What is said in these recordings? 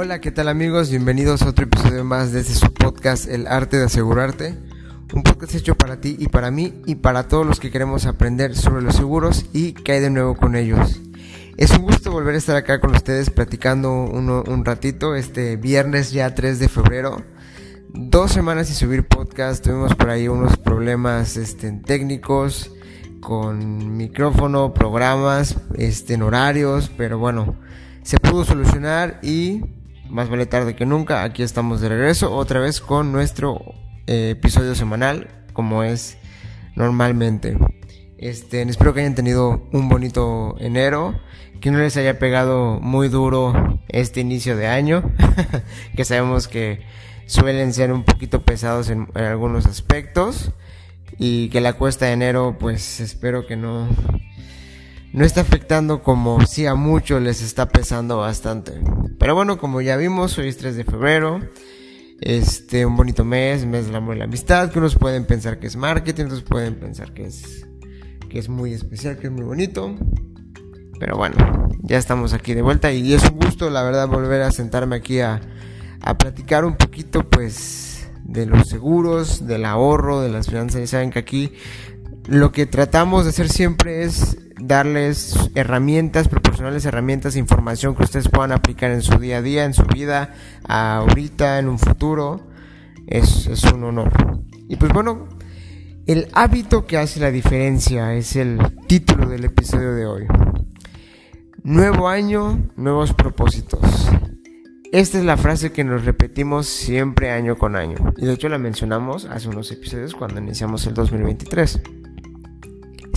Hola, ¿qué tal amigos? Bienvenidos a otro episodio más de este su podcast El arte de asegurarte. Un podcast hecho para ti y para mí y para todos los que queremos aprender sobre los seguros y qué de nuevo con ellos. Es un gusto volver a estar acá con ustedes platicando un ratito este viernes ya 3 de febrero. Dos semanas sin subir podcast, tuvimos por ahí unos problemas este, técnicos con micrófono, programas, este, horarios, pero bueno, se pudo solucionar y más vale tarde que nunca, aquí estamos de regreso otra vez con nuestro eh, episodio semanal, como es normalmente. Este, espero que hayan tenido un bonito enero, que no les haya pegado muy duro este inicio de año, que sabemos que suelen ser un poquito pesados en, en algunos aspectos y que la cuesta de enero pues espero que no no está afectando como si a muchos les está pesando bastante. Pero bueno, como ya vimos, hoy es 3 de febrero. Este, un bonito mes, mes del amor y la amistad, que unos pueden pensar que es marketing, otros pueden pensar que es, que es muy especial, que es muy bonito. Pero bueno, ya estamos aquí de vuelta y es un gusto, la verdad, volver a sentarme aquí a, a platicar un poquito, pues, de los seguros, del ahorro, de las finanzas. Saben que aquí lo que tratamos de hacer siempre es darles herramientas, proporcionarles herramientas, información que ustedes puedan aplicar en su día a día, en su vida, ahorita, en un futuro. Es, es un honor. Y pues bueno, el hábito que hace la diferencia es el título del episodio de hoy. Nuevo año, nuevos propósitos. Esta es la frase que nos repetimos siempre año con año. Y de hecho la mencionamos hace unos episodios cuando iniciamos el 2023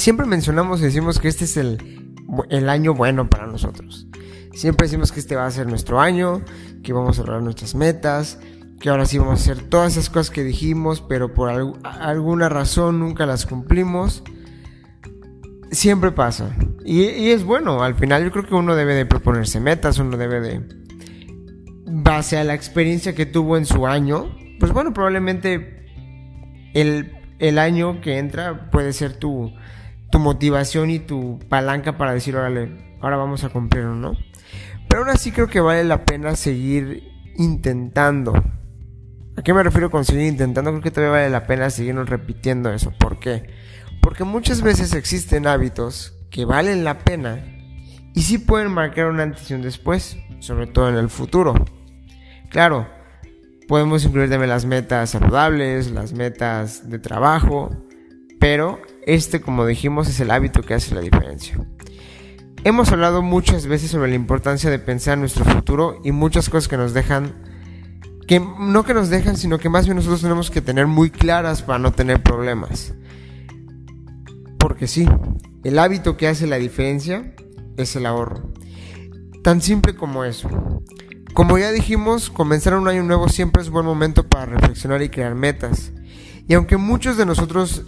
siempre mencionamos y decimos que este es el, el año bueno para nosotros. Siempre decimos que este va a ser nuestro año, que vamos a lograr nuestras metas, que ahora sí vamos a hacer todas esas cosas que dijimos, pero por alguna razón nunca las cumplimos. Siempre pasa. Y, es bueno, al final yo creo que uno debe de proponerse metas, uno debe de, base a la experiencia que tuvo en su año, pues bueno, probablemente el, el año que entra puede ser tu, tu motivación y tu palanca para decir, órale, ahora vamos a cumplirlo, ¿no? Pero aún así creo que vale la pena seguir intentando. ¿A qué me refiero con seguir intentando? Creo que todavía vale la pena seguirnos repitiendo eso. ¿Por qué? Porque muchas veces existen hábitos que valen la pena y sí pueden marcar una antes y un después, sobre todo en el futuro. Claro, podemos incluir también las metas saludables, las metas de trabajo, pero este, como dijimos, es el hábito que hace la diferencia. Hemos hablado muchas veces sobre la importancia de pensar en nuestro futuro y muchas cosas que nos dejan, que no que nos dejan, sino que más bien nosotros tenemos que tener muy claras para no tener problemas. Porque sí, el hábito que hace la diferencia es el ahorro. Tan simple como eso. Como ya dijimos, comenzar un año nuevo siempre es buen momento para reflexionar y crear metas. Y aunque muchos de nosotros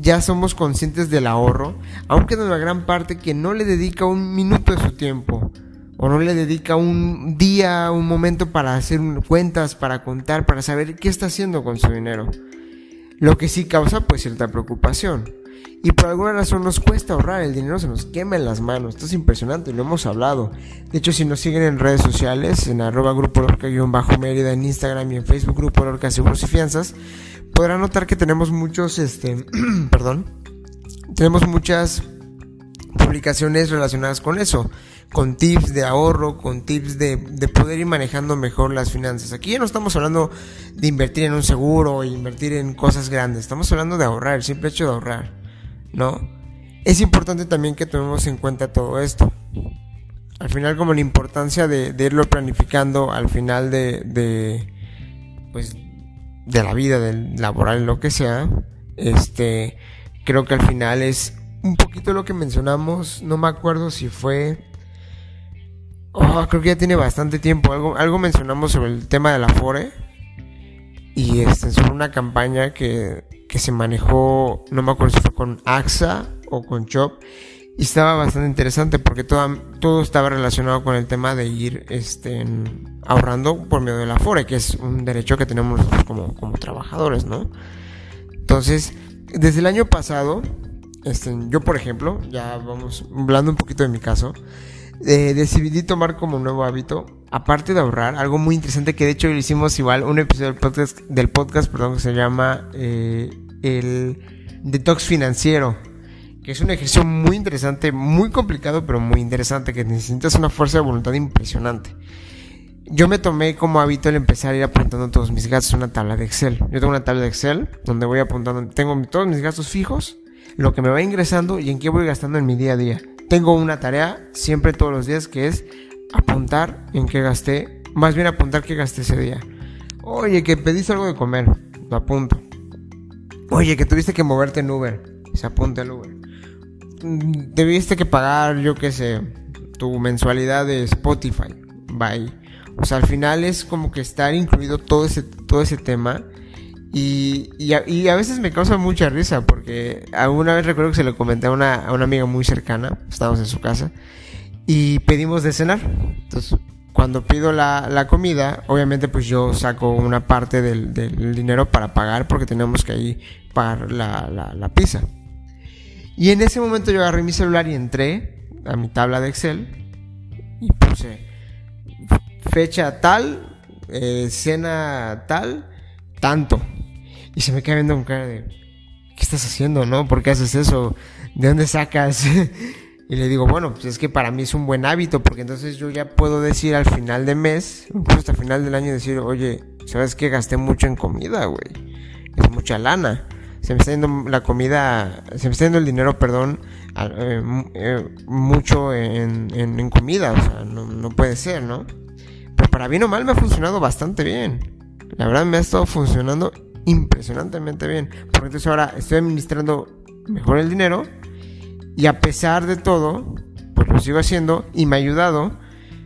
ya somos conscientes del ahorro, aunque de una gran parte que no le dedica un minuto de su tiempo o no le dedica un día, un momento para hacer cuentas, para contar, para saber qué está haciendo con su dinero. Lo que sí causa pues cierta preocupación. Y por alguna razón nos cuesta ahorrar, el dinero se nos quema en las manos. Esto es impresionante, lo hemos hablado. De hecho, si nos siguen en redes sociales, en arroba grupo Lorca-Mérida, en Instagram y en Facebook Grupo Lorca Seguros y Fianzas, podrán notar que tenemos muchos, este, perdón, tenemos muchas publicaciones relacionadas con eso, con tips de ahorro, con tips de, de, poder ir manejando mejor las finanzas. Aquí ya no estamos hablando de invertir en un seguro invertir en cosas grandes, estamos hablando de ahorrar, el simple hecho de ahorrar, ¿no? Es importante también que tomemos en cuenta todo esto. Al final como la importancia de, de irlo planificando al final de, de pues de la vida, del laboral, lo que sea, este, creo que al final es un poquito lo que mencionamos, no me acuerdo si fue, oh, creo que ya tiene bastante tiempo, algo, algo mencionamos sobre el tema de la Fore y este, sobre una campaña que, que se manejó, no me acuerdo si fue con AXA o con Chop y estaba bastante interesante porque todo, todo estaba relacionado con el tema de ir este, ahorrando por medio de la FORE, que es un derecho que tenemos como, como trabajadores, ¿no? Entonces, desde el año pasado, este, yo por ejemplo, ya vamos hablando un poquito de mi caso, eh, decidí tomar como nuevo hábito aparte de ahorrar, algo muy interesante que de hecho hicimos igual un episodio del podcast, del podcast perdón, que se llama eh, el detox financiero, que es un ejercicio muy interesante, muy complicado, pero muy interesante, que necesitas una fuerza de voluntad impresionante. Yo me tomé como hábito el empezar a ir apuntando todos mis gastos en una tabla de Excel. Yo tengo una tabla de Excel donde voy apuntando, tengo todos mis gastos fijos, lo que me va ingresando y en qué voy gastando en mi día a día. Tengo una tarea siempre todos los días que es apuntar en qué gasté, más bien apuntar qué gasté ese día. Oye, que pediste algo de comer, lo apunto. Oye, que tuviste que moverte en Uber, se apunta el Uber. Debiste que pagar, yo qué sé, tu mensualidad de Spotify, bye. O sea, al final es como que estar incluido todo ese, todo ese tema. Y, y, a, veces me causa mucha risa porque alguna vez recuerdo que se lo comenté a una, a una amiga muy cercana, estábamos en su casa, y pedimos de cenar. Entonces, cuando pido la, la comida, obviamente pues yo saco una parte del, del, dinero para pagar porque tenemos que ahí pagar la, la, pizza. Y en ese momento yo agarré mi celular y entré a mi tabla de Excel y puse fecha tal, eh, cena tal, tanto. Y se me queda viendo un cara de, ¿qué estás haciendo, no? ¿Por qué haces eso? ¿De dónde sacas? Y le digo, bueno, pues es que para mí es un buen hábito, porque entonces yo ya puedo decir al final de mes, incluso hasta final del año, decir, oye, ¿sabes qué? Gasté mucho en comida, güey. Es mucha lana. Se me está yendo la comida, se me está yendo el dinero, perdón, eh, eh, mucho en, en, comida. O sea, no, no puede ser, ¿no? Pero para bien o mal me ha funcionado bastante bien. La verdad me ha estado funcionando impresionantemente bien. Porque entonces ahora estoy administrando mejor el dinero y a pesar de todo, pues lo sigo haciendo y me ha ayudado.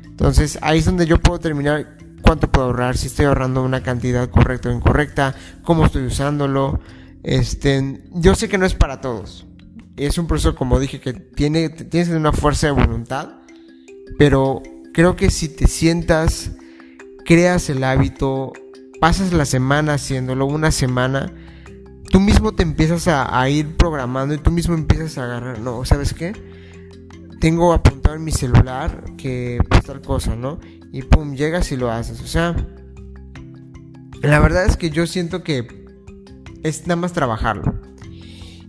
Entonces ahí es donde yo puedo terminar cuánto puedo ahorrar, si estoy ahorrando una cantidad correcta o incorrecta, cómo estoy usándolo. Este, yo sé que no es para todos. Es un proceso, como dije, que tiene, tienes una fuerza de voluntad, pero creo que si te sientas, creas el hábito, pasas la semana haciéndolo, una semana, tú mismo te empiezas a, ir programando y tú mismo empiezas a agarrar, no, ¿sabes qué? Tengo apuntado en mi celular que pues tal cosa, ¿no? Y pum, llegas y lo haces. O sea, la verdad es que yo siento que es nada más trabajarlo.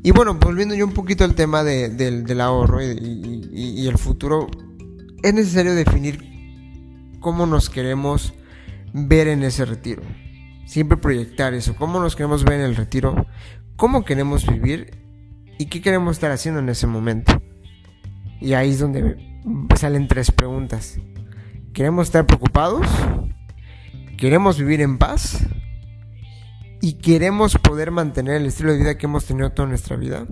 Y bueno, volviendo yo un poquito al tema del ahorro y el futuro, es necesario definir cómo nos queremos ver en ese retiro siempre proyectar eso, cómo nos queremos ver en el retiro, cómo queremos vivir y qué queremos estar haciendo en ese momento. Y ahí es donde salen tres preguntas. ¿Queremos estar preocupados? ¿Queremos vivir en paz? ¿Y queremos poder mantener el estilo de vida que hemos tenido toda nuestra vida?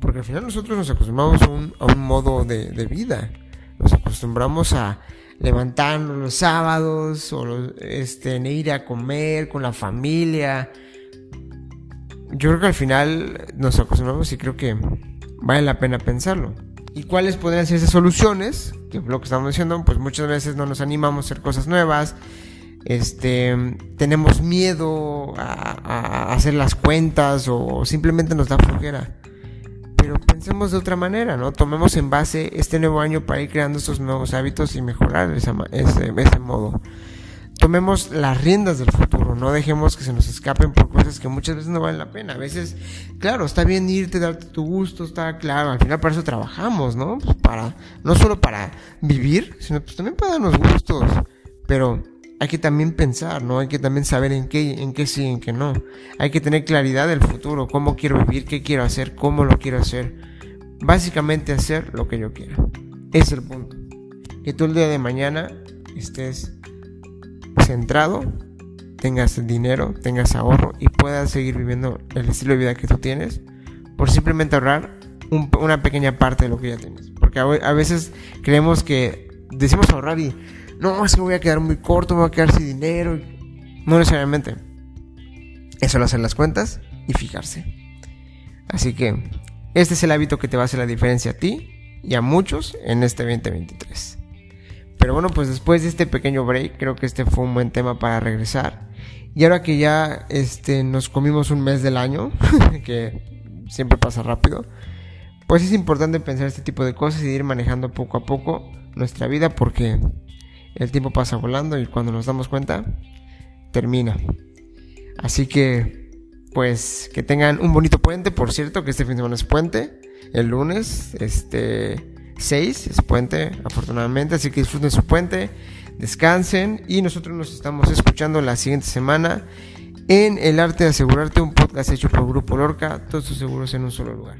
Porque al final nosotros nos acostumbramos a un, modo de, de vida. Nos acostumbramos a levantarnos los sábados o este, ir a comer con la familia. Yo creo que al final nos acostumbramos y creo que vale la pena pensarlo. ¿Y cuáles podrían ser esas soluciones? Que lo que estamos diciendo, pues muchas veces no nos animamos a hacer cosas nuevas. Este, tenemos miedo a, hacer las cuentas o simplemente nos da flojera pero pensemos de otra manera, ¿no? Tomemos en base este nuevo año para ir creando estos nuevos hábitos y mejorar ese, ese modo. Tomemos las riendas del futuro, no dejemos que se nos escapen por cosas que muchas veces no valen la pena. A veces, claro, está bien irte, darte tu gusto, está claro, al final para eso trabajamos, ¿no? Pues para, no solo para vivir, sino pues también para darnos gustos. Pero hay que también pensar, ¿no? Hay que también saber en qué, en qué sí, en qué no. Hay que tener claridad del futuro, cómo quiero vivir, qué quiero hacer, cómo lo quiero hacer. Básicamente hacer lo que yo quiera. Es el punto. Que tú el día de mañana estés centrado, tengas dinero, tengas ahorro y puedas seguir viviendo el estilo de vida que tú tienes por simplemente ahorrar una pequeña parte de lo que ya tienes. Porque a veces creemos que decimos ahorrar y no, es que voy a quedar muy corto, voy a quedar sin dinero. No necesariamente. Es solo hacer las cuentas y fijarse. Así que este es el hábito que te va a hacer la diferencia a ti y a muchos en este 2023. Pero bueno, pues después de este pequeño break, creo que este fue un buen tema para regresar. Y ahora que ya este, nos comimos un mes del año, que siempre pasa rápido, pues es importante pensar este tipo de cosas y ir manejando poco a poco nuestra vida porque el tiempo pasa volando y cuando nos damos cuenta, termina. Así que, pues, que tengan un bonito puente, por cierto, que este fin de semana es puente, el lunes, este 6 es puente, afortunadamente, así que disfruten su puente, descansen y nosotros nos estamos escuchando la siguiente semana en El Arte de Asegurarte, un podcast hecho por Grupo Lorca, todos sus seguros en un solo lugar.